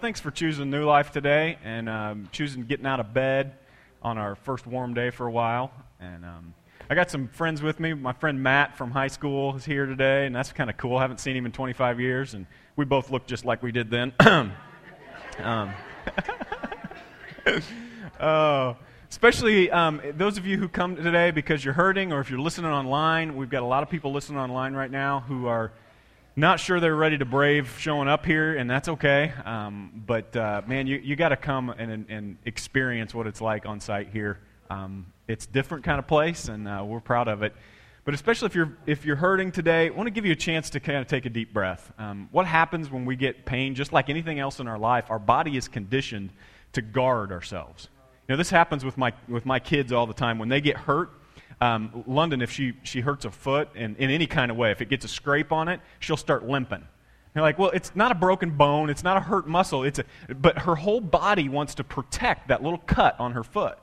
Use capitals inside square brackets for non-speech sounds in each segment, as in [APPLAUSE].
Thanks for choosing New Life today and um, choosing getting out of bed on our first warm day for a while. And um, I got some friends with me. My friend Matt from high school is here today, and that's kind of cool. I haven't seen him in 25 years, and we both look just like we did then. [COUGHS] um, [LAUGHS] oh, especially um, those of you who come today because you're hurting, or if you're listening online. We've got a lot of people listening online right now who are not sure they're ready to brave showing up here, and that's okay. Um, but uh, man, you, you got to come and, and experience what it's like on site here. Um, it's different kind of place, and uh, we're proud of it. But especially if you're if you're hurting today, I want to give you a chance to kind of take a deep breath. Um, what happens when we get pain? Just like anything else in our life, our body is conditioned to guard ourselves. You know, this happens with my with my kids all the time. When they get hurt, um, London, if she, she hurts a foot in, in any kind of way, if it gets a scrape on it, she'll start limping. You're like, well, it's not a broken bone, it's not a hurt muscle, it's a, but her whole body wants to protect that little cut on her foot.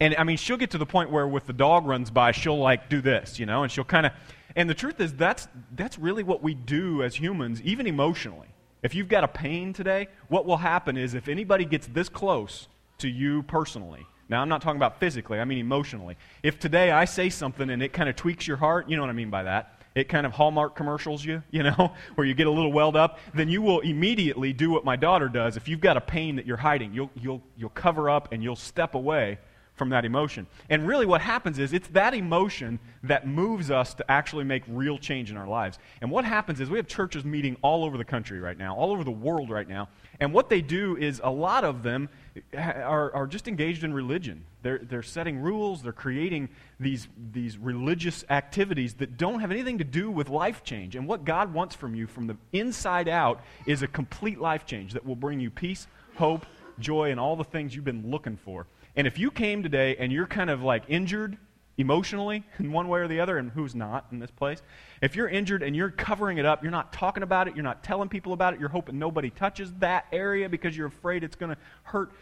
And I mean, she'll get to the point where, with the dog runs by, she'll like do this, you know, and she'll kind of. And the truth is, that's that's really what we do as humans, even emotionally. If you've got a pain today, what will happen is if anybody gets this close to you personally, now, I'm not talking about physically, I mean emotionally. If today I say something and it kind of tweaks your heart, you know what I mean by that. It kind of Hallmark commercials you, [LAUGHS] you know, where you get a little welled up, then you will immediately do what my daughter does. If you've got a pain that you're hiding, you'll, you'll, you'll cover up and you'll step away from that emotion. And really, what happens is it's that emotion that moves us to actually make real change in our lives. And what happens is we have churches meeting all over the country right now, all over the world right now. And what they do is a lot of them are, are just engaged in religion. They're, they're setting rules, they're creating these, these religious activities that don't have anything to do with life change. And what God wants from you from the inside out is a complete life change that will bring you peace, hope, joy, and all the things you've been looking for. And if you came today and you're kind of like injured emotionally [LAUGHS] in one way or the other, and who's not in this place, if you're injured and you're covering it up, you're not talking about it, you're not telling people about it, you're hoping nobody touches that area because you're afraid it's going to hurt,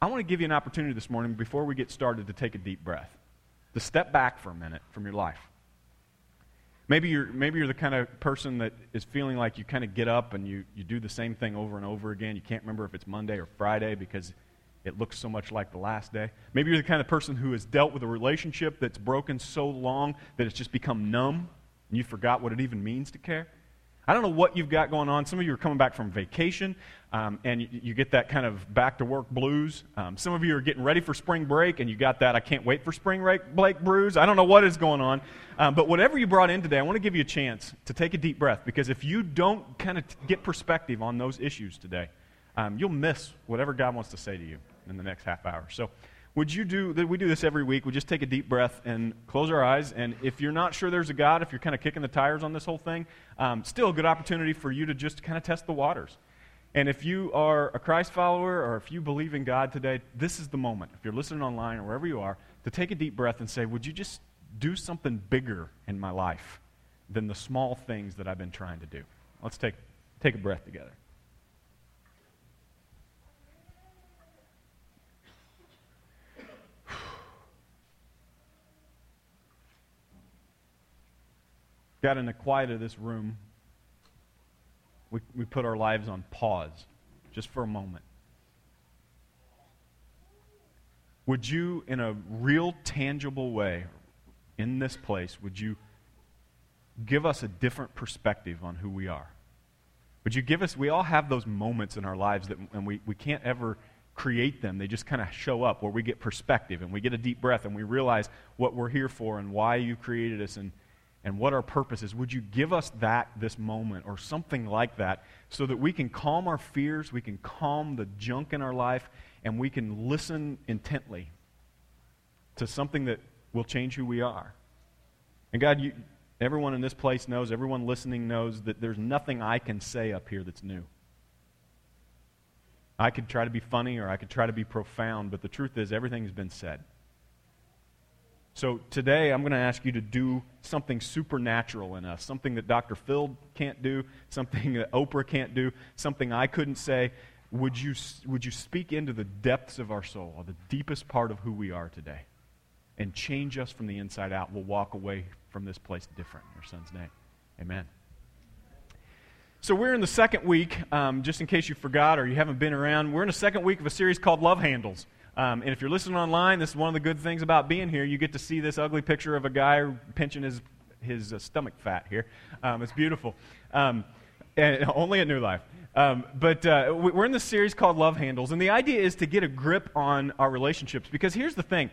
I want to give you an opportunity this morning before we get started to take a deep breath, to step back for a minute from your life. Maybe you're, maybe you're the kind of person that is feeling like you kind of get up and you, you do the same thing over and over again. You can't remember if it's Monday or Friday because it looks so much like the last day. Maybe you're the kind of person who has dealt with a relationship that's broken so long that it's just become numb and you forgot what it even means to care. I don't know what you've got going on. Some of you are coming back from vacation, um, and you, you, get that kind of back to work blues. Um, some of you are getting ready for spring break, and you got that I can't wait for spring break, break blues. I don't know what is going on. Um, but whatever you brought in today, I want to give you a chance to take a deep breath because if you don't kind of get perspective on those issues today, um, you'll miss whatever God wants to say to you in the next half hour. So, would you do we do this every week we just take a deep breath and close our eyes and if you're not sure there's a god if you're kind of kicking the tires on this whole thing um, still a good opportunity for you to just kind of test the waters. And if you are a christ follower or if you believe in god today this is the moment if you're listening online or wherever you are to take a deep breath and say would you just do something bigger in my life than the small things that i've been trying to do? Let's take take a breath together God, in the quiet of this room, we, we put our lives on pause just for a moment. Would you, in a real, tangible way, in this place, would you give us a different perspective on who we are? Would you give us, we all have those moments in our lives that, and we, we can't ever create them. They just kind of show up where we get perspective and we get a deep breath and we realize what we're here for and why you created us and and what our purpose is. Would you give us that this moment or something like that so that we can calm our fears, we can calm the junk in our life, and we can listen intently to something that will change who we are? And God, you, everyone in this place knows, everyone listening knows that there's nothing I can say up here that's new. I could try to be funny or I could try to be profound, but the truth is, everything's been said. So today I'm going to ask you to do something supernatural in us, something that Dr. Phil can't do, something that Oprah can't do, something I couldn't say. Would you, would you speak into the depths of our soul, the deepest part of who we are today, and change us from the inside out? We'll walk away from this place different in your son's name. Amen. So, we're in the second week, um, just in case you forgot or you haven't been around, we're in the second week of a series called Love Handles. Um, and if you're listening online, this is one of the good things about being here. You get to see this ugly picture of a guy pinching his, his uh, stomach fat here. Um, it's beautiful. Um, and [LAUGHS] only at New Life. Um, but uh, we're in this series called Love Handles, and the idea is to get a grip on our relationships. Because here's the thing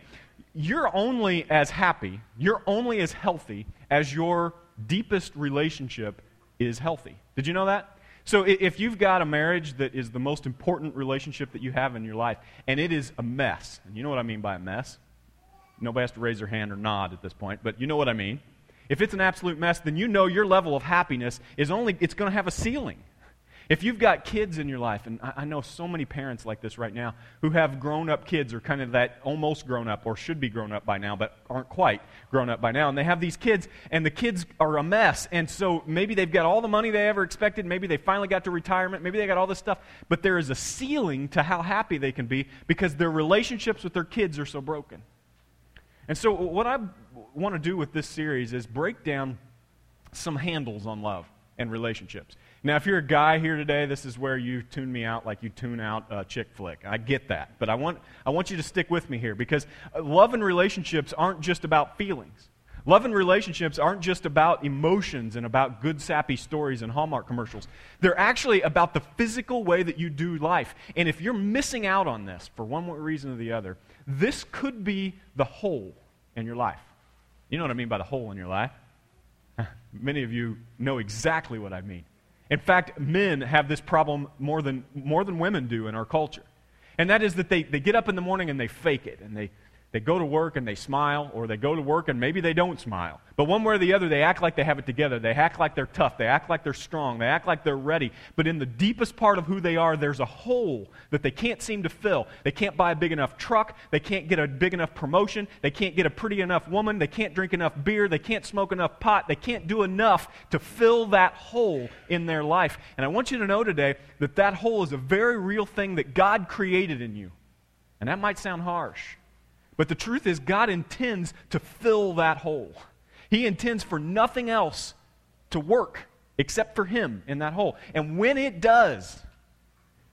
you're only as happy, you're only as healthy as your deepest relationship is healthy. Did you know that? So if you've got a marriage that is the most important relationship that you have in your life, and it is a mess, and you know what I mean by a mess? Nobody has to raise their hand or nod at this point, but you know what I mean. If it's an absolute mess, then you know your level of happiness is only, it's going to have a ceiling. If you've got kids in your life, and I know so many parents like this right now who have grown up kids or kind of that almost grown up or should be grown up by now, but aren't quite grown up by now, and they have these kids, and the kids are a mess. And so maybe they've got all the money they ever expected, maybe they finally got to retirement, maybe they got all this stuff, but there is a ceiling to how happy they can be because their relationships with their kids are so broken. And so, what I want to do with this series is break down some handles on love and relationships. Now, if you're a guy here today, this is where you tune me out like you tune out a chick flick. I get that. But I want, I want you to stick with me here because uh, love and relationships aren't just about feelings. Love and relationships aren't just about emotions and about good, sappy stories and Hallmark commercials. They're actually about the physical way that you do life. And if you're missing out on this for one reason or the other, this could be the hole in your life. You know what I mean by the hole in your life? [LAUGHS] Many of you know exactly what I mean. In fact, men have this problem more than, more than women do in our culture. And that is that they, they get up in the morning and they fake it, and they, they go to work and they smile, or they go to work and maybe they don't smile. But one way or the other, they act like they have it together. They act like they're tough. They act like they're strong. They act like they're ready. But in the deepest part of who they are, there's a hole that they can't seem to fill. They can't buy a big enough truck. They can't get a big enough promotion. They can't get a pretty enough woman. They can't drink enough beer. They can't smoke enough pot. They can't do enough to fill that hole in their life. And I want you to know today that that hole is a very real thing that God created in you. And that might sound harsh. But the truth is, God intends to fill that hole. He intends for nothing else to work except for Him in that hole. And when it does,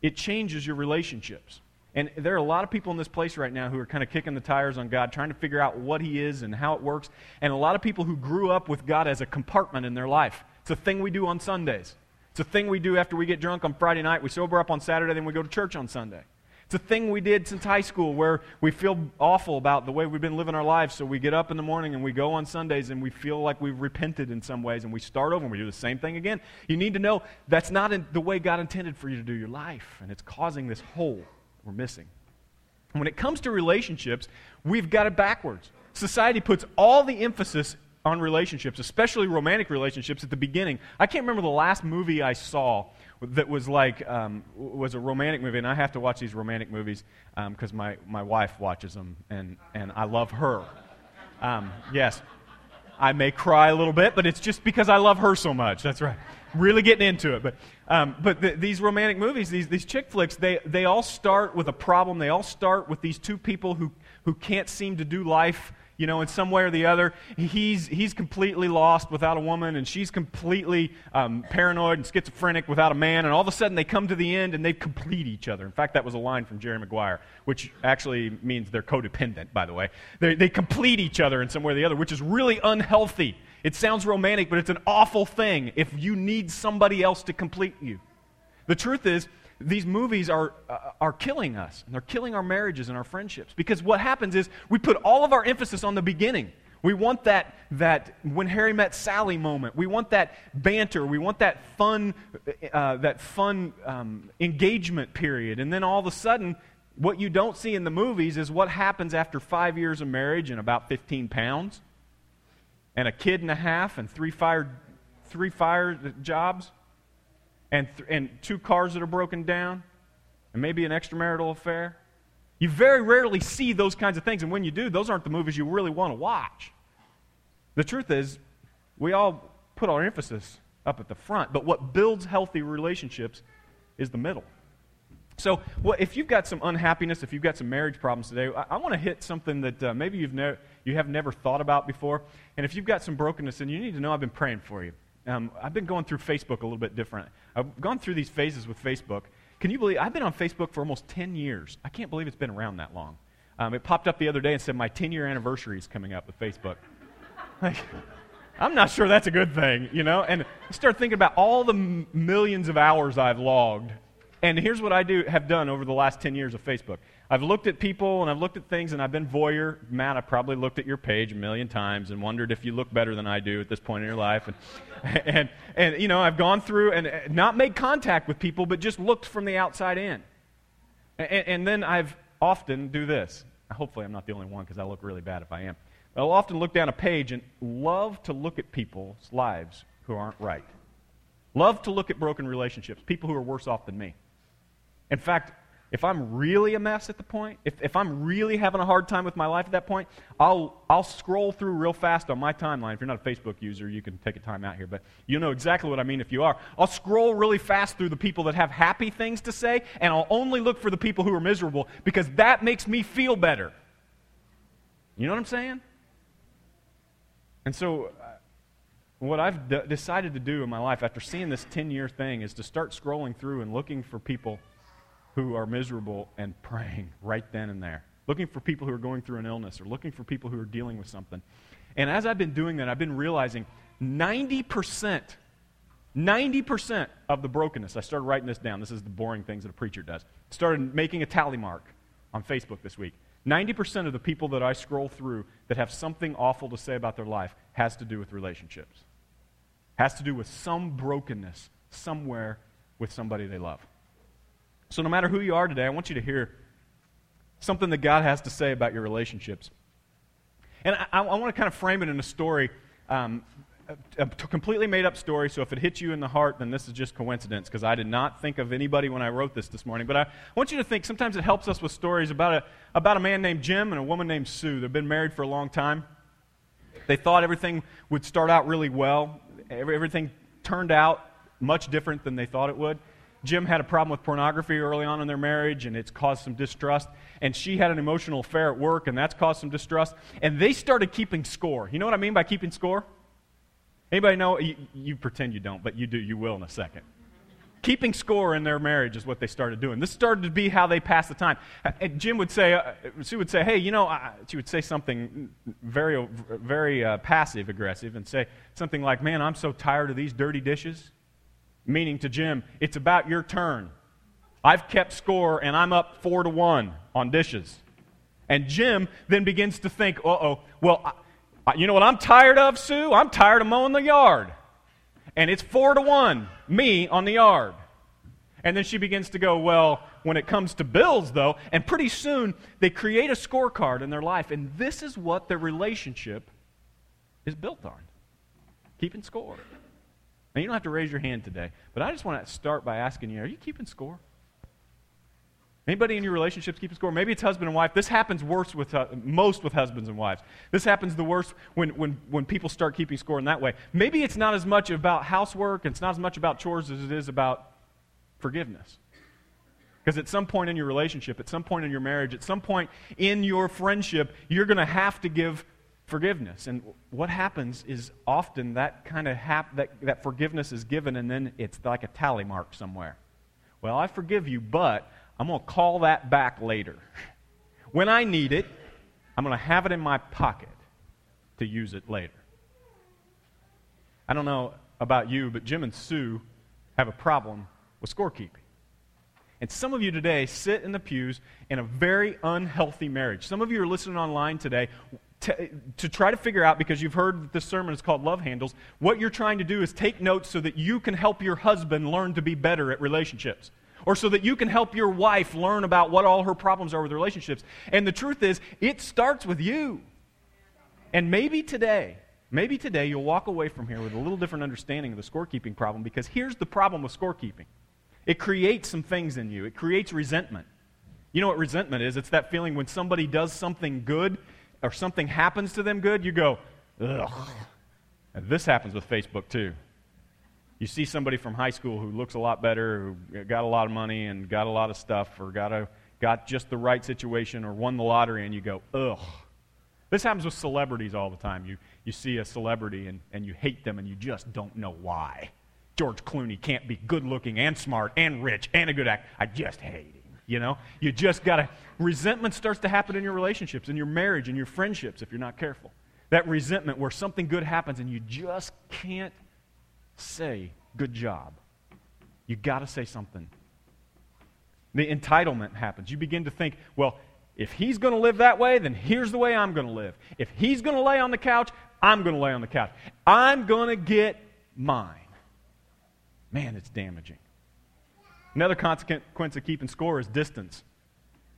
it changes your relationships. And there are a lot of people in this place right now who are kind of kicking the tires on God, trying to figure out what He is and how it works. And a lot of people who grew up with God as a compartment in their life. It's a thing we do on Sundays. It's a thing we do after we get drunk on Friday night. We sober up on Saturday, then we go to church on Sunday. It's a thing we did since high school where we feel awful about the way we've been living our lives. So we get up in the morning and we go on Sundays and we feel like we've repented in some ways and we start over and we do the same thing again. You need to know that's not the way God intended for you to do your life. And it's causing this hole we're missing. When it comes to relationships, we've got it backwards. Society puts all the emphasis on relationships, especially romantic relationships, at the beginning. I can't remember the last movie I saw that was like um, was a romantic movie, and I have to watch these romantic movies because um, my, my wife watches them, and, and I love her. Um, yes, I may cry a little bit, but it's just because I love her so much. That's right. Really getting into it. But, um, but the, these romantic movies, these, these chick flicks, they, they all start with a problem. They all start with these two people who, who can't seem to do life you know, in some way or the other. He's, he's completely lost without a woman, and she's completely um, paranoid and schizophrenic without a man, and all of a sudden they come to the end and they complete each other. In fact, that was a line from Jerry Maguire, which actually means they're codependent, by the way. They, they complete each other in some way or the other, which is really unhealthy. It sounds romantic, but it's an awful thing if you need somebody else to complete you. The truth is, these movies are, uh, are killing us. And they're killing our marriages and our friendships. Because what happens is we put all of our emphasis on the beginning. We want that, that when Harry met Sally moment. We want that banter. We want that fun, uh, that fun um, engagement period. And then all of a sudden, what you don't see in the movies is what happens after five years of marriage and about 15 pounds and a kid and a half and three fire, three fire jobs and, th- and two cars that are broken down and maybe an extramarital affair. You very rarely see those kinds of things, and when you do, those aren't the movies you really want to watch. The truth is, we all put our emphasis up at the front, but what builds healthy relationships is the middle. So, well, if you've got some unhappiness, if you've got some marriage problems today, I, I want to hit something that uh, maybe you've ne- you have never thought about before. And if you've got some brokenness, and you need to know I've been praying for you Um, I've been going through Facebook a little bit different. I've gone through these phases with Facebook. Can you believe I've been on Facebook for almost 10 years? I can't believe it's been around that long. Um, it popped up the other day and said my 10 year anniversary is coming up with Facebook. [LAUGHS] Like, I'm not sure that's a good thing, you know? And I start thinking about all the m- millions of hours I've logged. And here's what I do have done over the last 10 years of Facebook. I've looked at people and I've looked at things and I've been voyeur. Matt, I probably looked at your page a million times and wondered if you look better than I do at this point in your life. And, [LAUGHS] and, and you know, I've gone through and not made contact with people, but just looked from the outside in. And, and then I've often do this. Hopefully, I'm not the only one because I look really bad if I am. I'll often look down a page and love to look at people's lives who aren't right. Love to look at broken relationships, people who are worse off than me. In fact, if I'm really a mess at the point, if, if I'm really having a hard time with my life at that point, I'll, I'll scroll through real fast on my timeline. If you're not a Facebook user, you can take a time out here, but you know exactly what I mean if you are. I'll scroll really fast through the people that have happy things to say, and I'll only look for the people who are miserable because that makes me feel better. You know what I'm saying? And so, uh, what I've d- decided to do in my life after seeing this 10 year thing is to start scrolling through and looking for people who are miserable and praying right then and there. Looking for people who are going through an illness or looking for people who are dealing with something. And as I've been doing that, I've been realizing 90%, 90% of the brokenness, I started writing this down. This is the boring things that a preacher does. Started making a tally mark on Facebook this week. 90% of the people that I scroll through that have something awful to say about their life has to do with relationships, has to do with some brokenness somewhere with somebody they love. So, no matter who you are today, I want you to hear something that God has to say about your relationships. And I, I want to kind of frame it in a story um, a completely made up story, so if it hits you in the heart, then this is just coincidence because I did not think of anybody when I wrote this this morning. But I want you to think sometimes it helps us with stories about a, about a man named Jim and a woman named Sue. They've been married for a long time. They thought everything would start out really well, everything turned out much different than they thought it would. Jim had a problem with pornography early on in their marriage, and it's caused some distrust. And she had an emotional affair at work, and that's caused some distrust. And they started keeping score. You know what I mean by keeping score? Anybody know? You, you, pretend you don't, but you do. You will in a second. Keeping score in their marriage is what they started doing. This started to be how they passed the time. And Jim would say, uh, she would say, hey, you know, she would say something very, very uh, passive aggressive and say something like, man, I'm so tired of these dirty dishes. Meaning to Jim, it's about your turn. I've kept score and I'm up four to one on dishes. And Jim then begins to think, uh oh, well, you know what I'm tired of, Sue? I'm tired of mowing the yard. And it's four to one, me on the yard. And then she begins to go, Well, when it comes to bills, though, and pretty soon they create a scorecard in their life, and this is what their relationship is built on keeping score. Now, you don't have to raise your hand today, but I just want to start by asking you are you keeping score? Anybody in your relationships keeping score? Maybe it's husband and wife. This happens worse with uh, most with husbands and wives. This happens the worst when, when, when people start keeping score in that way. Maybe it's not as much about housework, it's not as much about chores as it is about forgiveness. Because at some point in your relationship, at some point in your marriage, at some point in your friendship, you're going to have to give forgiveness. And what happens is often that kind of hap- that, that forgiveness is given, and then it's like a tally mark somewhere. Well, I forgive you, but I'm going to call that back later. [LAUGHS] When I need it, I'm going to have it in my pocket to use it later. I don't know about you, but Jim and Sue have a problem with scorekeeping. And some of you today sit in the pews in a very unhealthy marriage. Some of you are listening online today to, try to figure out, because you've heard that this sermon is called Love Handles, what you're trying to do is take notes so that you can help your husband learn to be better at relationships or so that you can help your wife learn about what all her problems are with relationships. And the truth is, it starts with you. And maybe today, maybe today you'll walk away from here with a little different understanding of the scorekeeping problem because here's the problem with scorekeeping it creates some things in you, it creates resentment. You know what resentment is? It's that feeling when somebody does something good or something happens to them good, you go, ugh. And this happens with Facebook too. You see somebody from high school who looks a lot better, who got a lot of money and got a lot of stuff, or got, a, got just the right situation, or won the lottery, and you go, ugh. This happens with celebrities all the time. You, you see a celebrity and, and you hate them and you just don't know why. George Clooney can't be good looking and smart and rich and a good actor. I just hate him. You know, you just got to. Resentment starts to happen in your relationships, in your marriage, in your friendships if you're not careful. That resentment where something good happens and you just can't say, good job. You got to say something. The entitlement happens. You begin to think, well, if he's going to live that way, then here's the way I'm going to live. If he's going to lay on the couch, I'm going to lay on the couch. I'm going to get mine. Man, it's damaging. Another consequence of keeping score is distance.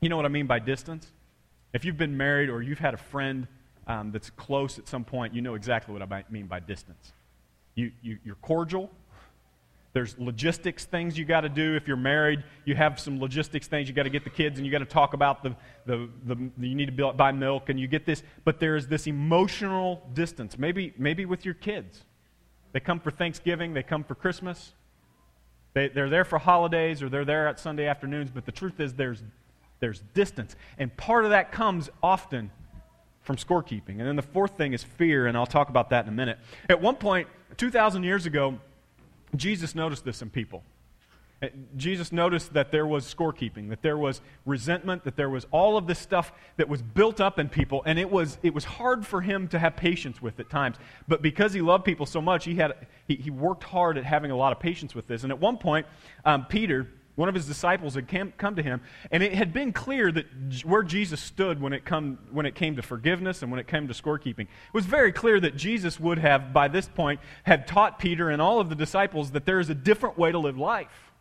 You know what I mean by distance? If you've been married or you've had a friend um, that's close at some point, you know exactly what I mean by distance. You, you, you're cordial. There's logistics things you got to do. If you're married, you have some logistics things. You got to get the kids and you got to talk about the, the, the, you need to buy milk and you get this. But there's this emotional distance. Maybe, maybe with your kids. They come for Thanksgiving, they come for Christmas. They, they're there for holidays or they're there at Sunday afternoons, but the truth is there's, there's distance. And part of that comes often from scorekeeping. And then the fourth thing is fear, and I'll talk about that in a minute. At one point, 2,000 years ago, Jesus noticed this in people. Uh, Jesus noticed that there was scorekeeping, that there was resentment, that there was all of this stuff that was built up in people, and it was, it was hard for him to have patience with at times. But because he loved people so much, he, had, he, he worked hard at having a lot of patience with this. And at one point, um, Peter, one of his disciples, had came, come to him, and it had been clear that where Jesus stood when it, come, when it came to forgiveness and when it came to scorekeeping. It was very clear that Jesus would have, by this point, had taught Peter and all of the disciples that there is a different way to live life.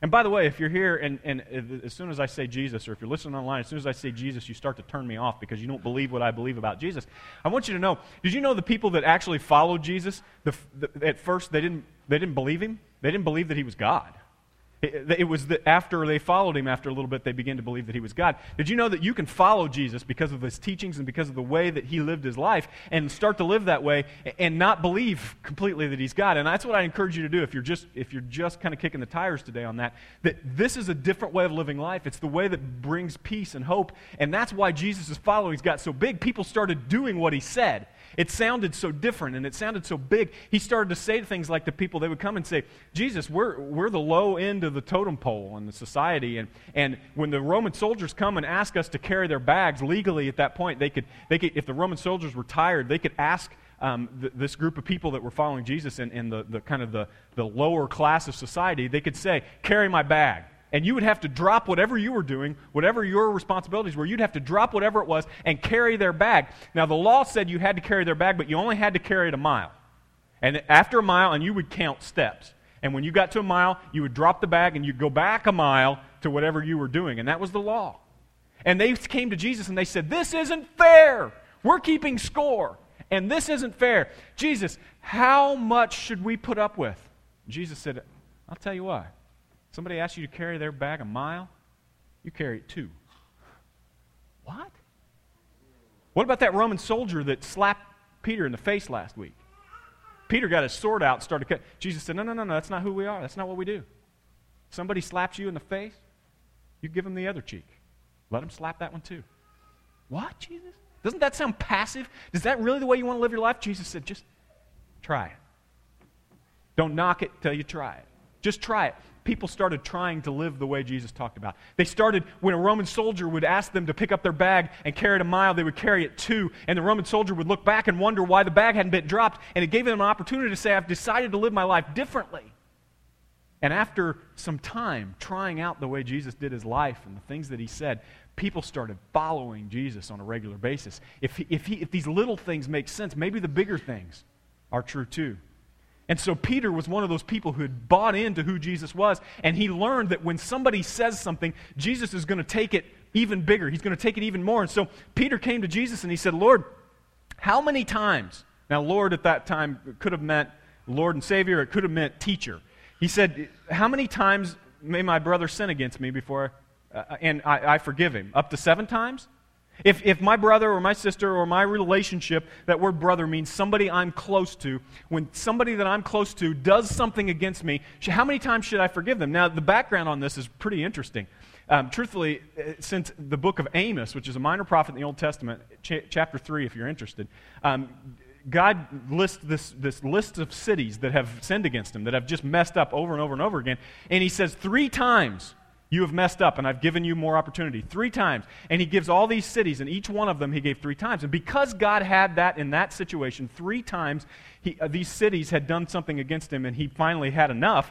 And by the way, if you're here and, and as soon as I say Jesus, or if you're listening online, as soon as I say Jesus, you start to turn me off because you don't believe what I believe about Jesus, I want you to know did you know the people that actually followed Jesus, the, the, at first they didn't, they didn't believe him? They didn't believe that he was God. It, it was that after they followed him, after a little bit, they began to believe that he was God. Did you know that you can follow Jesus because of his teachings and because of the way that he lived his life and start to live that way and not believe completely that he's God? And that's what I encourage you to do if you're just, if you're just kind of kicking the tires today on that. That this is a different way of living life. It's the way that brings peace and hope. And that's why Jesus' followings got so big. People started doing what he said. It sounded so different and it sounded so big. He started to say things like to people, they would come and say, Jesus, we're, we're the low end of the totem pole in the society. And, and when the Roman soldiers come and ask us to carry their bags legally at that point, they could, they could if the Roman soldiers were tired, they could ask um, th- this group of people that were following Jesus in, in the, the kind of the, the lower class of society, they could say, carry my bag. And you would have to drop whatever you were doing, whatever your responsibilities were, you'd have to drop whatever it was and carry their bag. Now, the law said you had to carry their bag, but you only had to carry it a mile. And after a mile, and you would count steps. And when you got to a mile, you would drop the bag and you'd go back a mile to whatever you were doing. And that was the law. And they came to Jesus and they said, This isn't fair. We're keeping score. And this isn't fair. Jesus, how much should we put up with? Jesus said, I'll tell you why. Somebody asks you to carry their bag a mile, you carry it two. What? What about that Roman soldier that slapped Peter in the face last week? Peter got his sword out and started cut. Jesus said, No, no, no, no, that's not who we are. That's not what we do. Somebody slaps you in the face, you give them the other cheek. Let them slap that one too. What, Jesus? Doesn't that sound passive? Is that really the way you want to live your life? Jesus said, Just try it. Don't knock it till you try it. Just try it people started trying to live the way Jesus talked about. They started, when a Roman soldier would ask them to pick up their bag and carry it a mile, they would carry it two. And the Roman soldier would look back and wonder why the bag hadn't been dropped. And it gave them an opportunity to say, I've decided to live my life differently. And after some time trying out the way Jesus did his life and the things that he said, people started following Jesus on a regular basis. If, if, he, if these little things make sense, maybe the bigger things are true too. And so Peter was one of those people who had bought into who Jesus was, and he learned that when somebody says something, Jesus is going to take it even bigger. He's going to take it even more. And so Peter came to Jesus and he said, Lord, how many times? Now, Lord at that time could have meant Lord and Savior, it could have meant teacher. He said, How many times may my brother sin against me before, uh, and I, I forgive him? Up to seven times? If, if my brother or my sister or my relationship, that word brother means somebody I'm close to, when somebody that I'm close to does something against me, how many times should I forgive them? Now, the background on this is pretty interesting. Um, truthfully, uh, since the book of Amos, which is a minor prophet in the Old Testament, ch- chapter 3, if you're interested, um, God lists this, this list of cities that have sinned against him, that have just messed up over and over and over again. And he says, Three times you have messed up, and I've given you more opportunity. Three times. And he gives all these cities, and each one of them he gave three times. And because God had that in that situation, three times he, uh, these cities had done something against him, and he finally had enough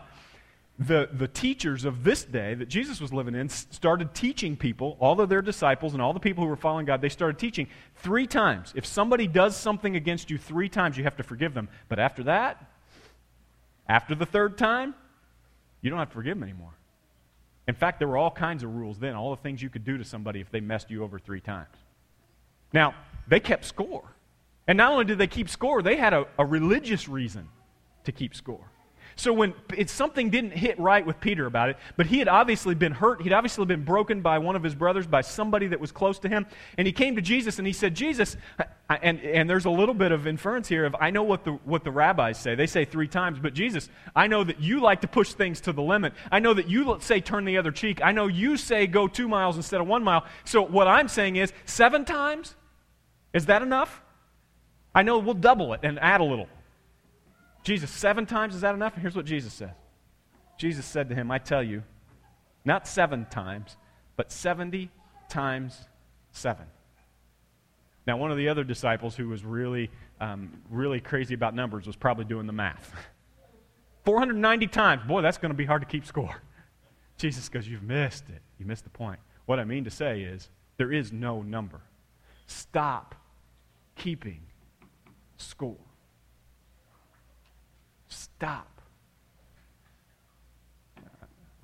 the, the teachers of this day that Jesus was living in started teaching people, all of their disciples and all the people who were following God, they started teaching three times. If somebody does something against you three times, you have to forgive them. But after that, after the third time, you don't have to forgive them anymore. In fact, there were all kinds of rules then, all the things you could do to somebody if they messed you over three times. Now, they kept score. And not only did they keep score, they had a, a religious reason to keep score. So when something didn't hit right with Peter about it, but he had obviously been hurt, he'd obviously been broken by one of his brothers, by somebody that was close to him, and he came to Jesus and he said, "Jesus," and and there's a little bit of inference here of I know what the what the rabbis say. They say three times, but Jesus, I know that you like to push things to the limit. I know that you say turn the other cheek. I know you say go two miles instead of one mile. So what I'm saying is seven times. Is that enough? I know we'll double it and add a little. Jesus, seven times, is that enough? And here's what Jesus said Jesus said to him, I tell you, not seven times, but 70 times seven. Now, one of the other disciples who was really, um, really crazy about numbers was probably doing the math. [LAUGHS] 490 times. Boy, that's going to be hard to keep score. Jesus goes, You've missed it. You missed the point. What I mean to say is, there is no number. Stop keeping score. Stop.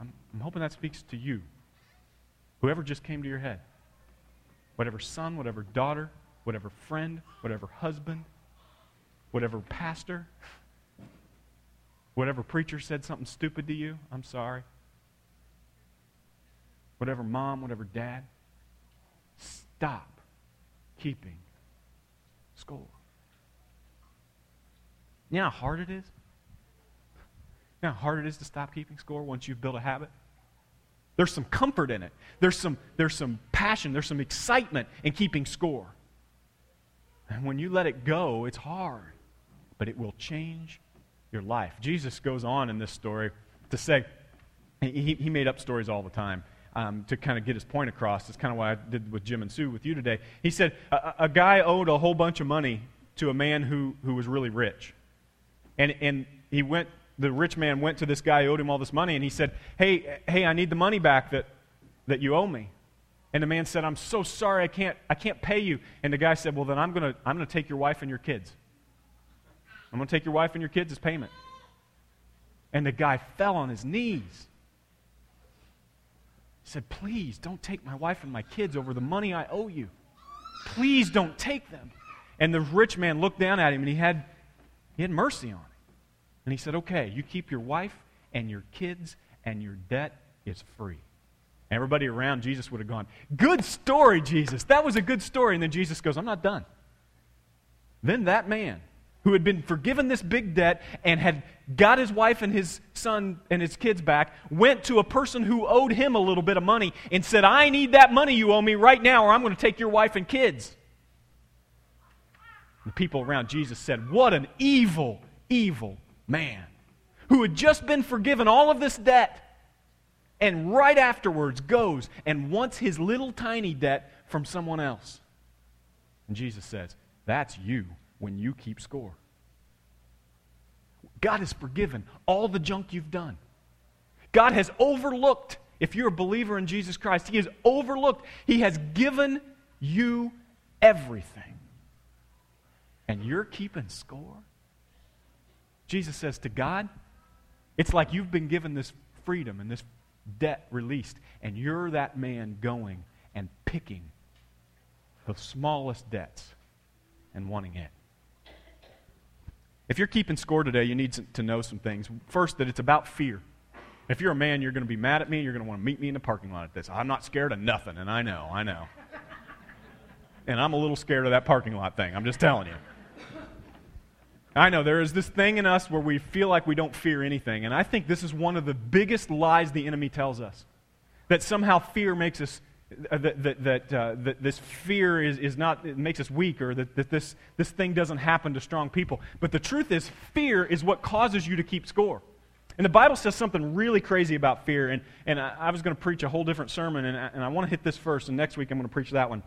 I'm, I'm hoping that speaks to you. Whoever just came to your head. Whatever son, whatever daughter, whatever friend, whatever husband, whatever pastor, whatever preacher said something stupid to you, I'm sorry. Whatever mom, whatever dad, stop keeping score. You know how hard it is? You know how hard it is to stop keeping score once you've built a habit? There's some comfort in it. There's some, there's some passion. There's some excitement in keeping score. And when you let it go, it's hard, but it will change your life. Jesus goes on in this story to say, he, he made up stories all the time. Um, to kind of get his point across. It's kind of what I did with Jim and Sue with you today. He said a, a guy owed a whole bunch of money to a man who, who was really rich. And, and he went the rich man went to this guy who owed him all this money and he said, Hey, hey, I need the money back that, that you owe me. And the man said, I'm so sorry, I can't, I can't pay you. And the guy said, Well, then I'm going to I'm going to take your wife and your kids. I'm going to take your wife and your kids as payment. And the guy fell on his knees. He said, Please don't take my wife and my kids over the money I owe you. Please don't take them. And the rich man looked down at him and he had, he had mercy on him. And he said, Okay, you keep your wife and your kids, and your debt is free. Everybody around Jesus would have gone, Good story, Jesus. That was a good story. And then Jesus goes, I'm not done. Then that man, who had been forgiven this big debt and had got his wife and his son and his kids back, went to a person who owed him a little bit of money and said, I need that money you owe me right now, or I'm going to take your wife and kids. The people around Jesus said, What an evil, evil man who had just been forgiven all of this debt and right afterwards goes and wants his little tiny debt from someone else. And Jesus says, That's you when you keep score. God has forgiven all the junk you've done. God has overlooked, if you're a believer in Jesus Christ, He has overlooked, He has given you everything. And you're keeping score? Jesus says to God, it's like you've been given this freedom and this debt released, and you're that man going and picking the smallest debts and wanting it. If you're keeping score today, you need to know some things. First, that it's about fear. If you're a man, you're going to be mad at me. You're going to want to meet me in the parking lot at this. I'm not scared of nothing, and I know, I know. and I'm a little scared of that parking lot thing. I'm just telling you. I know there is this thing in us where we feel like we don't fear anything. And I think this is one of the biggest lies the enemy tells us that somehow fear makes us uh, that, that, that, uh, that, this fear is, is not, it makes us weak or that, that this, this thing doesn't happen to strong people. But the truth is, fear is what causes you to keep score. And the Bible says something really crazy about fear. And, and I, I was going to preach a whole different sermon, and I, and I want to hit this first, and next week I'm going to preach that one.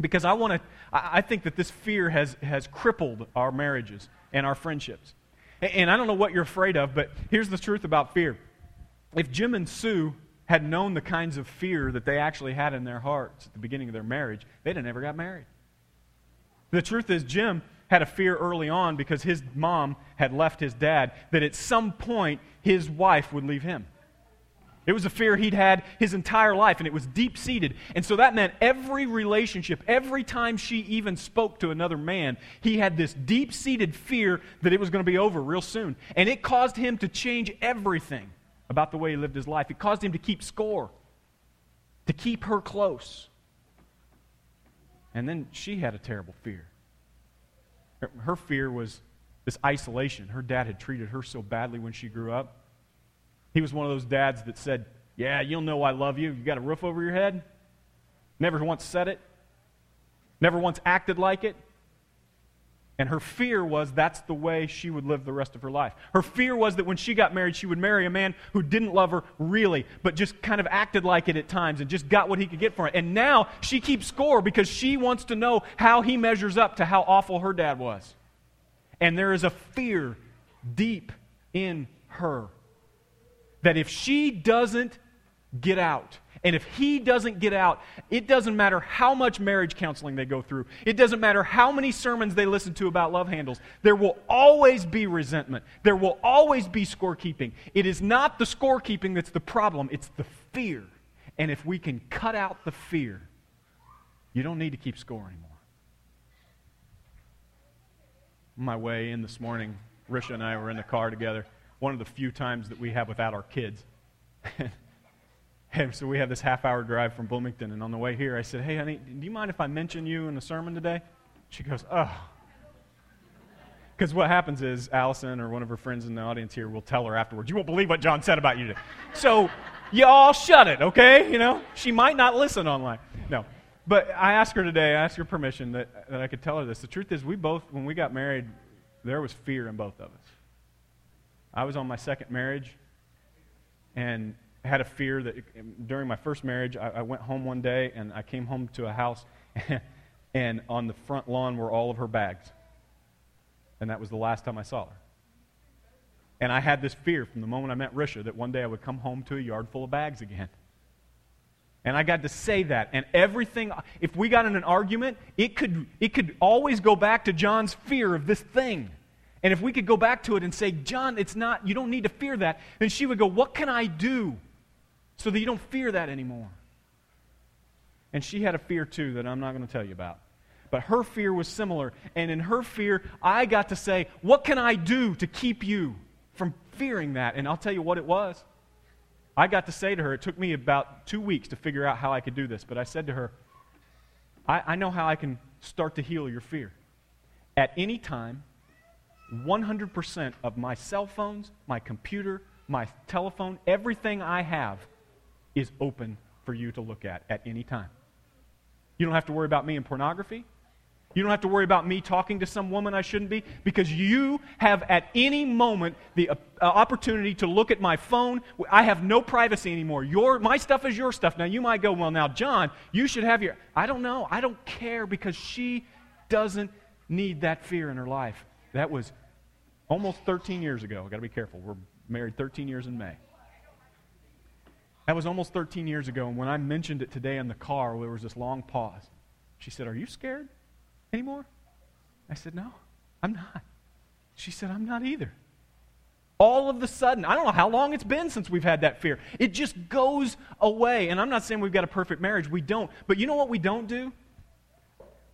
Because I want to, I, I think that this fear has, has crippled our marriages and our friendships. And, I don't know what you're afraid of, but here's the truth about fear. If Jim and Sue had known the kinds of fear that they actually had in their hearts at the beginning of their marriage, they'd have never got married. The truth is, Jim had a fear early on because his mom had left his dad that at some point his wife would leave him. It was a fear he'd had his entire life, and it was deep seated. And so that meant every relationship, every time she even spoke to another man, he had this deep seated fear that it was going to be over real soon. And it caused him to change everything about the way he lived his life. It caused him to keep score, to keep her close. And then she had a terrible fear. Her fear was this isolation. Her dad had treated her so badly when she grew up. He was one of those dads that said, Yeah, you'll know I love you. You got a roof over your head? Never once said it, never once acted like it. And her fear was that's the way she would live the rest of her life. Her fear was that when she got married, she would marry a man who didn't love her really, but just kind of acted like it at times and just got what he could get from it. And now she keeps score because she wants to know how he measures up to how awful her dad was. And there is a fear deep in her that if she doesn't get out, and if he doesn't get out, it doesn't matter how much marriage counseling they go through, it doesn't matter how many sermons they listen to about love handles, there will always be resentment. There will always be scorekeeping. It is not the scorekeeping that's the problem, it's the fear. And if we can cut out the fear, you don't need to keep score anymore. My way in this morning, Risha and I were in the car together. One of the few times that we have without our kids. [LAUGHS] And so we have this half hour drive from Bloomington. And on the way here, I said, Hey, honey, do you mind if I mention you in the sermon today? She goes, Oh. Because what happens is Allison or one of her friends in the audience here will tell her afterwards, You won't believe what John said about you today. So y'all shut it, okay? You know, she might not listen online. No. But I asked her today, I asked her permission that, that I could tell her this. The truth is, we both, when we got married, there was fear in both of us. I was on my second marriage, and had a fear that during my first marriage, I, I went home one day and I came home to a house, [LAUGHS] and on the front lawn were all of her bags. And that was the last time I saw her. And I had this fear from the moment I met Risha that one day I would come home to a yard full of bags again. And I got to say that. And everything, if we got in an argument, it could, it could always go back to John's fear of this thing. And if we could go back to it and say, John, it's not, you don't need to fear that, then she would go, What can I do? so that you don't fear that anymore. And she had a fear too that I'm not going to tell you about. But her fear was similar. And in her fear, I got to say, What can I do to keep you from fearing that? And I'll tell you what it was. I got to say to her, it took me about two weeks to figure out how I could do this, but I said to her, I, I know how I can start to heal your fear. At any time, 100% of my cell phones, my computer, my telephone, everything I have is open for you to look at at any time. You don't have to worry about me in pornography. You don't have to worry about me talking to some woman I shouldn't be because you have at any moment the uh, uh, opportunity to look at my phone. I have no privacy anymore. Your, my stuff is your stuff. Now, you might go, well, now, John, you should have your. I don't know. I don't care because she doesn't need that fear in her life. That was almost 13 years ago. I've got to be careful. We're married 13 years in May. That was almost 13 years ago, and when I mentioned it today in the car, there was this long pause. She said, Are you scared anymore? I said, No, I'm not. She said, I'm not either. All of the sudden, I don't know how long it's been since we've had that fear. It just goes away. And I'm not saying we've got a perfect marriage. We don't. But you know what we don't do?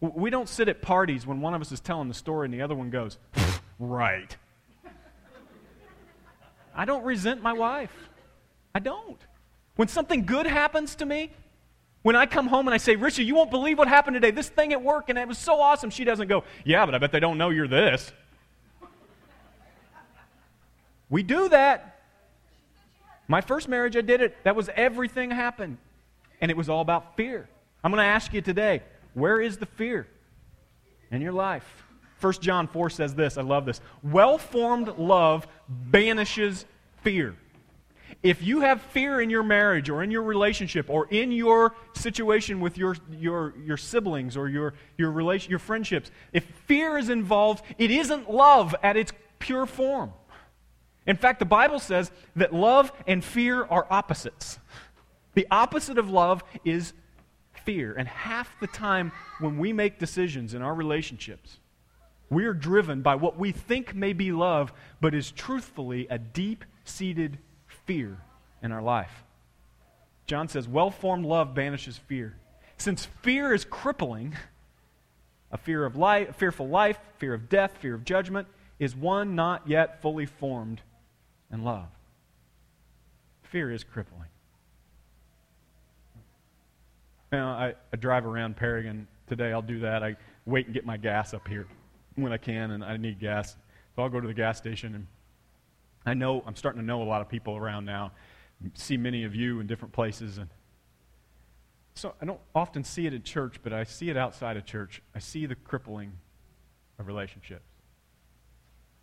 We don't sit at parties when one of us is telling the story and the other one goes, [LAUGHS] Right. I don't resent my wife. I don't. When something good happens to me, when I come home and I say, Risha, you won't believe what happened today. This thing at work, and it was so awesome. She doesn't go, Yeah, but I bet they don't know you're this. we do that. My first marriage, I did it. That was everything happened. And it was all about fear. I'm going to ask you today where is the fear in your life? 1 John 4 says this. I love this. Well formed love banishes fear. If you have fear in your marriage or in your relationship or in your situation with your, your, your siblings or your, your, relation, your friendships, if fear is involved, it isn't love at its pure form. In fact, the Bible says that love and fear are opposites. The opposite of love is fear. And half the time when we make decisions in our relationships, we are driven by what we think may be love, but is truthfully a deep seated fear in our life. John says, well formed love banishes fear. Since fear is crippling, a fear of life, fearful life, fear of death, fear of judgment, is one not yet fully formed in love. Fear is crippling. You know, I, I drive around Paragon today. I'll do that. I wait and get my gas up here when I can, and I need gas. So I'll go to the gas station, and I know I'm starting to know a lot of people around now. See many of you in different places, and so I don't often see it in church, but I see it outside of church. I see the crippling of relationships.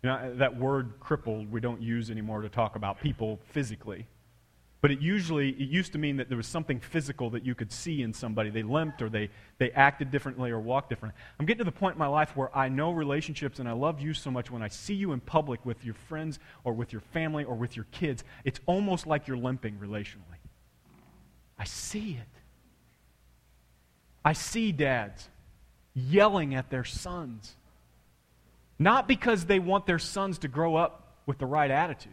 You know, that word crippled we don't use anymore to talk about people physically. But it usually, it used to mean that there was something physical that you could see in somebody. They limped or they, they acted differently or walked differently. I'm getting to the point in my life where I know relationships and I love you so much when I see you in public with your friends or with your family or with your kids, it's almost like you're limping relationally. I see it. I see dads yelling at their sons. Not because they want their sons to grow up with the right attitude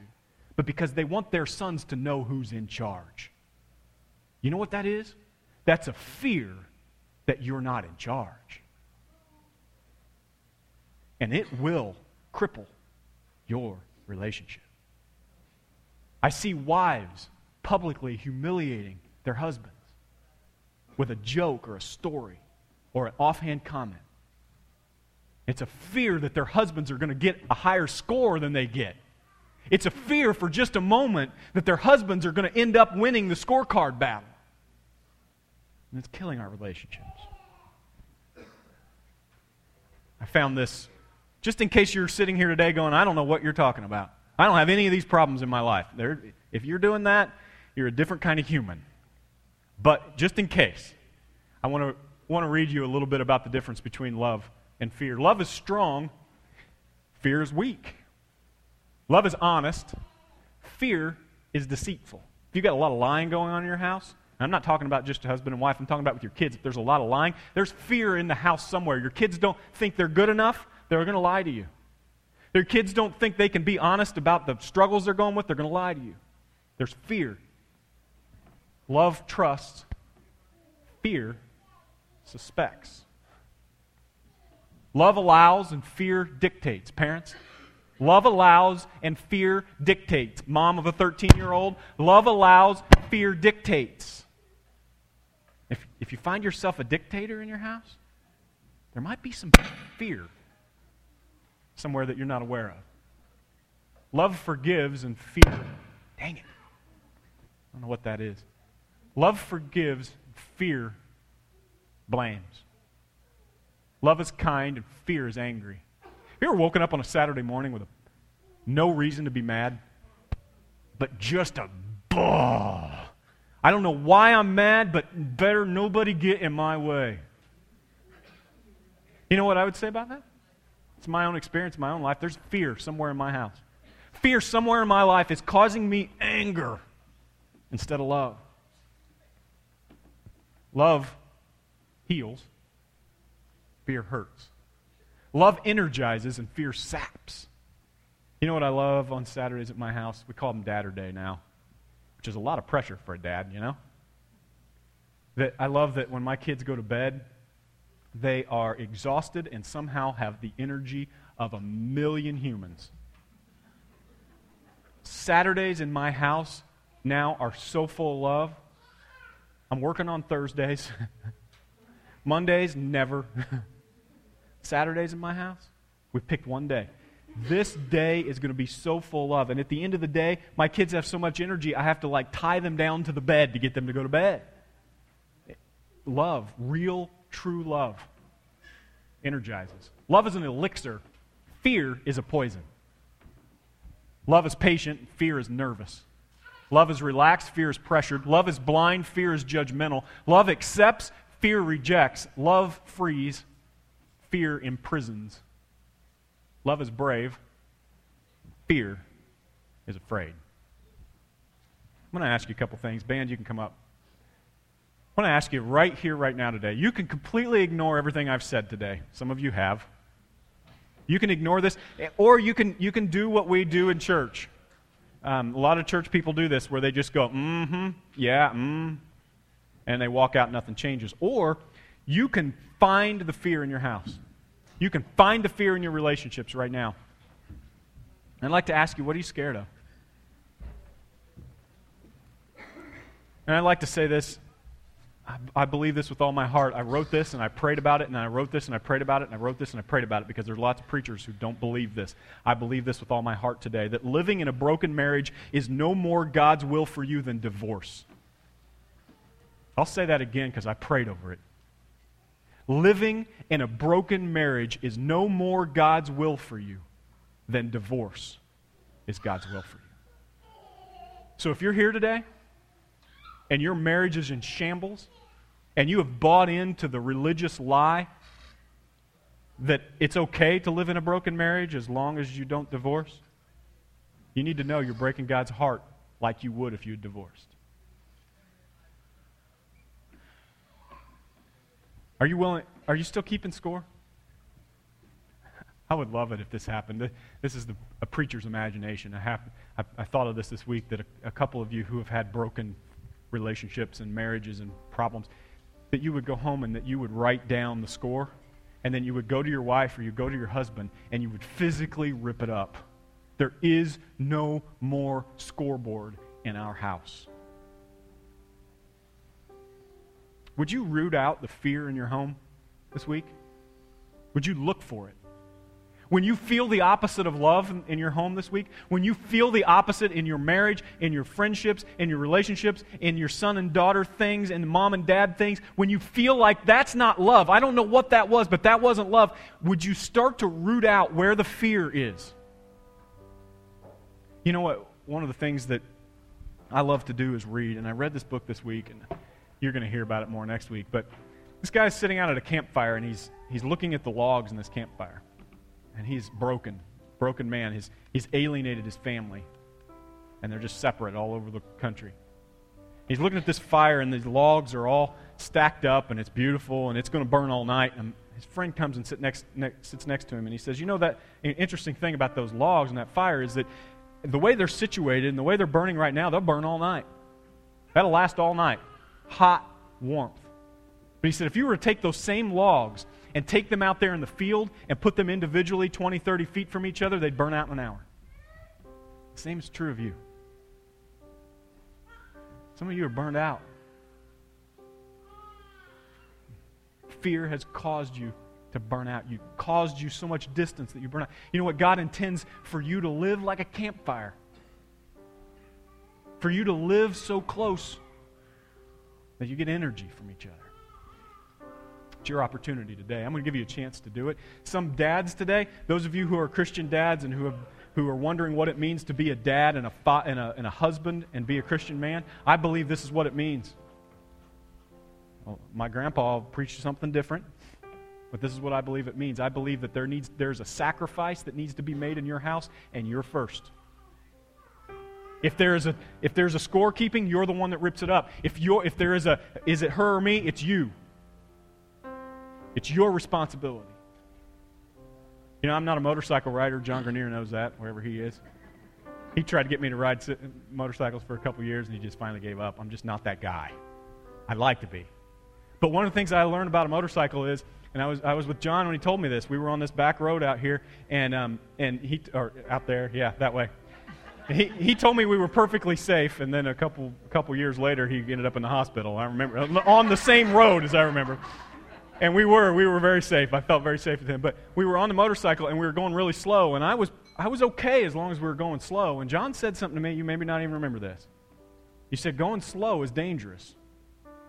but because they want their sons to know who's in charge. You know what that is? That's a fear that you're not in charge. And it will cripple your relationship. I see wives publicly humiliating their husbands with a joke or a story or an offhand comment. It's a fear that their husbands are going to get a higher score than they get. It's a fear for just a moment that their husbands are going to end up winning the scorecard battle. And it's killing our relationships. I found this just in case you're sitting here today going, I don't know what you're talking about. I don't have any of these problems in my life. There, if you're doing that, you're a different kind of human. But just in case, I want to, want to read you a little bit about the difference between love and fear. Love is strong, fear is weak. Love is honest. Fear is deceitful. If you've got a lot of lying going on in your house, I'm not talking about just a husband and wife, I'm talking about with your kids. If there's a lot of lying, there's fear in the house somewhere. Your kids don't think they're good enough, they're going to lie to you. Their kids don't think they can be honest about the struggles they're going with, they're going to lie to you. There's fear. Love trusts, fear suspects. Love allows and fear dictates. Parents, Love allows and fear dictates. Mom of a 13 year old, love allows, fear dictates. If, if you find yourself a dictator in your house, there might be some fear somewhere that you're not aware of. Love forgives and fear. Dang it. I don't know what that is. Love forgives, fear blames. Love is kind and fear is angry. You ever woken up on a Saturday morning with a, no reason to be mad, but just a bah? I don't know why I'm mad, but better nobody get in my way. You know what I would say about that? It's my own experience, my own life. There's fear somewhere in my house. Fear somewhere in my life is causing me anger instead of love. Love heals, fear hurts. Love energizes and fear saps. You know what I love on Saturdays at my house? We call them Dadder Day now, which is a lot of pressure for a dad, you know? That I love that when my kids go to bed, they are exhausted and somehow have the energy of a million humans. Saturdays in my house now are so full of love. I'm working on Thursdays. [LAUGHS] Mondays, never. [LAUGHS] Saturdays in my house, we picked one day. This day is going to be so full of. And at the end of the day, my kids have so much energy, I have to like tie them down to the bed to get them to go to bed. Love, real, true love, energizes. Love is an elixir, fear is a poison. Love is patient, fear is nervous. Love is relaxed, fear is pressured. Love is blind, fear is judgmental. Love accepts, fear rejects. Love frees, fear imprisons. Love is brave, fear is afraid. I'm going to ask you a couple things. Band, you can come up. I want to ask you right here, right now, today. You can completely ignore everything I've said today. Some of you have. You can ignore this, or you can, you can do what we do in church. Um, a lot of church people do this where they just go, mm hmm, yeah, mm, and they walk out, nothing changes. Or you can find the fear in your house. You can find the fear in your relationships right now. I'd like to ask you, what are you scared of? And I'd like to say this I, I, believe this with all my heart. I wrote this and I prayed about it, and I wrote this and I prayed about it, and I wrote this and I prayed about it because there's lots of preachers who don't believe this. I believe this with all my heart today that living in a broken marriage is no more God's will for you than divorce. I'll say that again because I prayed over it. Living in a broken marriage is no more God's will for you than divorce is God's will for you. So if you're here today and your marriage is in shambles, and you have bought into the religious lie that it's okay to live in a broken marriage as long as you don't divorce, you need to know you're breaking God's heart like you would if you had divorced. Are you willing? Are you still keeping score? I would love it if this happened. This is the, a preacher's imagination. I, have, I, I thought of this this week that a, a couple of you who have had broken relationships and marriages and problems, that you would go home and that you would write down the score, and then you would go to your wife or you go to your husband and you would physically rip it up. There is no more scoreboard in our house. Would you root out the fear in your home this week? Would you look for it? When you feel the opposite of love in your home this week, when you feel the opposite in your marriage, in your friendships, in your relationships, in your son and daughter things, and mom and dad things, when you feel like that's not love, I don't know what that was, but that wasn't love, would you start to root out where the fear is? You know what? One of the things that I love to do is read, and I read this book this week, and you're going to hear about it more next week, but this guy's sitting out at a campfire, and he's, he's looking at the logs in this campfire and he's broken, broken man. He's, he's alienated his family, and they're just separate all over the country. He's looking at this fire, and these logs are all stacked up, and it's beautiful, and it's going to burn all night. And his friend comes and sit next, next, sits next to him, and he says, You know, that interesting thing about those logs and that fire is that the way they're situated and the way they're burning right now, they'll burn all night. That'll last all night. Hot warmth. But he said, if you were to take those same logs and take them out there in the field and put them individually 20, 30 feet from each other, they'd burn out in an hour. The same is true of you. Some of you are burned out. Fear has caused you to burn out. You caused you so much distance that you burn out. You know what? God intends for you to live like a campfire. For you to live so close that you get energy from each other. It's your opportunity today. I'm going to give you a chance to do it. Some dads today, those of you who are Christian dads and who have who are wondering what it means to be a dad and a, fa- and, a, and a husband and be a Christian man, I believe this is what it means. Well, my grandpa preached something different, but this is what I believe it means. I believe that there needs, there's a sacrifice that needs to be made in your house, and you're first. If there's a if there's a scorekeeping, you're the one that rips it up. If you if there is a is it her or me, it's you. It's your responsibility. You know, I'm not a motorcycle rider. John Grenier knows that, wherever he is. He tried to get me to ride motorcycles for a couple years, and he just finally gave up. I'm just not that guy. I'd like to be. But one of the things I learned about a motorcycle is, and I was, I was with John when he told me this. We were on this back road out here, and, um, and he, or out there, yeah, that way. He, he told me we were perfectly safe, and then a couple, couple years later, he ended up in the hospital. I remember, on the same road as I remember. And we were, we were very safe. I felt very safe with him. But we were on the motorcycle and we were going really slow. And I was I was okay as long as we were going slow. And John said something to me, you maybe not even remember this. He said, going slow is dangerous,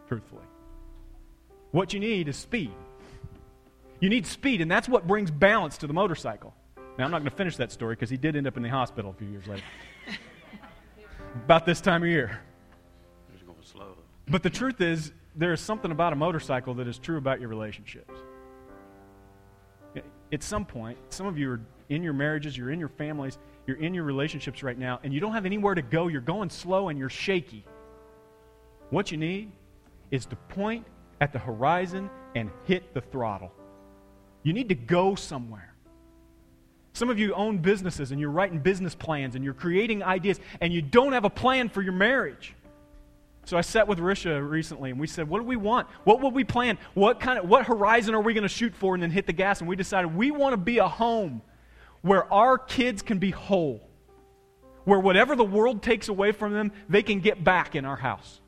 truthfully. What you need is speed. You need speed, and that's what brings balance to the motorcycle. Now, I'm not going to finish that story because he did end up in the hospital a few years later. [LAUGHS] About this time of year. It's going slow. But the truth is, there is something about a motorcycle that is true about your relationships. At some point, some of you are in your marriages, you're in your families, you're in your relationships right now, and you don't have anywhere to go. You're going slow and you're shaky. What you need is to point at the horizon and hit the throttle. You need to go somewhere. Some of you own businesses and you're writing business plans and you're creating ideas and you don't have a plan for your marriage. So I sat with Risha recently and we said, what do we want? What will we plan? What kind of what horizon are we going to shoot for and then hit the gas? And we decided we want to be a home where our kids can be whole. Where whatever the world takes away from them, they can get back in our house.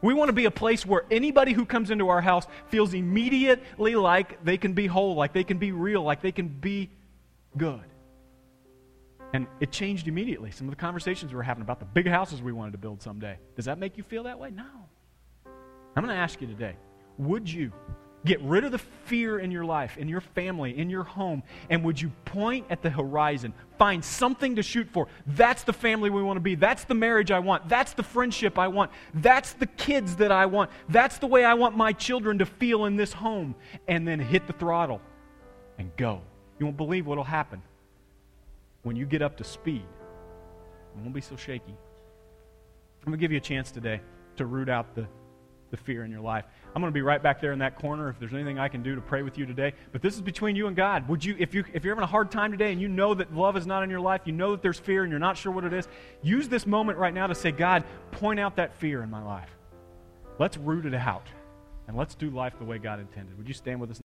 We want to be a place where anybody who comes into our house feels immediately like they can be whole, like they can be real, like they can be good. And it changed immediately. Some of the conversations we were having about the big houses we wanted to build someday. Does that make you feel that way? No. I'm going to ask you today would you get rid of the fear in your life, in your family, in your home, and would you point at the horizon? Find something to shoot for. That's the family we want to be. That's the marriage I want. That's the friendship I want. That's the kids that I want. That's the way I want my children to feel in this home. And then hit the throttle and go. You won't believe what will happen when you get up to speed. It won't be so shaky. I'm going to give you a chance today to root out the, the fear in your life. I'm going to be right back there in that corner if there's anything I can do to pray with you today. But this is between you and God. Would you, if, you, if you're having a hard time today and you know that love is not in your life, you know that there's fear and you're not sure what it is, use this moment right now to say, God, point out that fear in my life. Let's root it out and let's do life the way God intended. Would you stand with us?